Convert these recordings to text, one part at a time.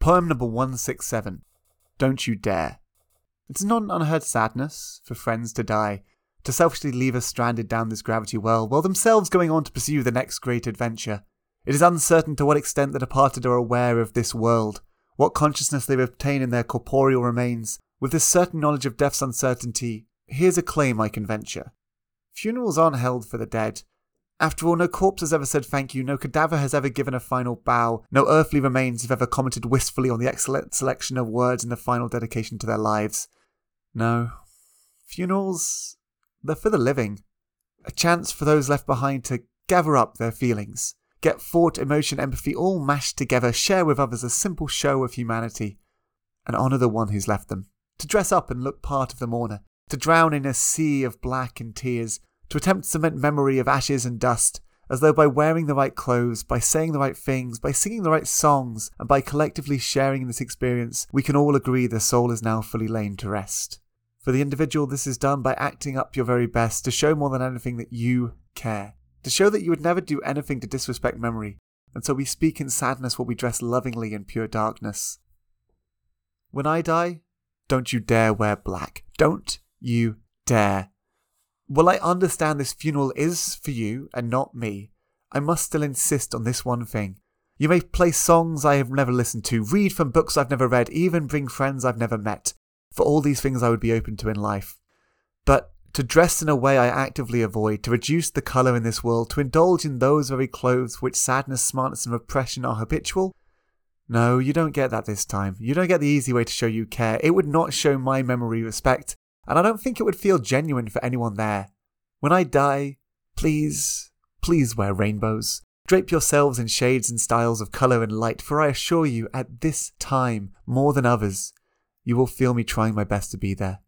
Poem number 167 Don't You Dare. It's not an unheard sadness for friends to die, to selfishly leave us stranded down this gravity well, while themselves going on to pursue the next great adventure. It is uncertain to what extent the departed are aware of this world, what consciousness they obtain in their corporeal remains. With this certain knowledge of death's uncertainty, here's a claim I can venture. Funerals aren't held for the dead. After all, no corpse has ever said thank you, no cadaver has ever given a final bow, no earthly remains have ever commented wistfully on the excellent selection of words in the final dedication to their lives. No. Funerals, they're for the living. A chance for those left behind to gather up their feelings, get thought, emotion, empathy all mashed together, share with others a simple show of humanity, and honour the one who's left them. To dress up and look part of the mourner, to drown in a sea of black and tears, to attempt to cement memory of ashes and dust, as though by wearing the right clothes, by saying the right things, by singing the right songs, and by collectively sharing in this experience, we can all agree the soul is now fully lain to rest. For the individual, this is done by acting up your very best to show more than anything that you care, to show that you would never do anything to disrespect memory, and so we speak in sadness while we dress lovingly in pure darkness. When I die, don't you dare wear black. Don't you dare. While I understand this funeral is for you and not me, I must still insist on this one thing. You may play songs I have never listened to, read from books I've never read, even bring friends I've never met. For all these things I would be open to in life. But to dress in a way I actively avoid, to reduce the colour in this world, to indulge in those very clothes which sadness, smartness, and repression are habitual? No, you don't get that this time. You don't get the easy way to show you care. It would not show my memory respect, and I don't think it would feel genuine for anyone there. When I die, please, please wear rainbows. Drape yourselves in shades and styles of colour and light, for I assure you, at this time, more than others, you will feel me trying my best to be there.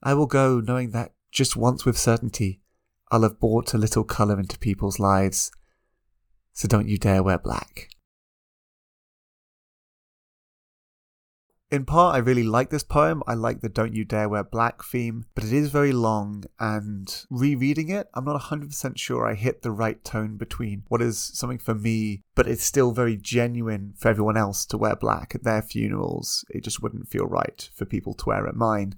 I will go knowing that just once with certainty, I'll have brought a little colour into people's lives. So don't you dare wear black. In part, I really like this poem. I like the Don't You Dare Wear Black theme, but it is very long, and rereading it, I'm not 100% sure I hit the right tone between what is something for me, but it's still very genuine for everyone else to wear black at their funerals. It just wouldn't feel right for people to wear at mine.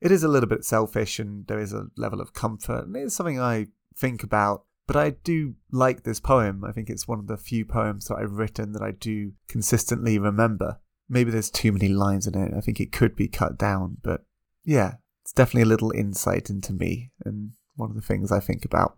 It is a little bit selfish, and there is a level of comfort, and it's something I think about. But I do like this poem. I think it's one of the few poems that I've written that I do consistently remember maybe there's too many lines in it. I think it could be cut down, but yeah, it's definitely a little insight into me and one of the things I think about.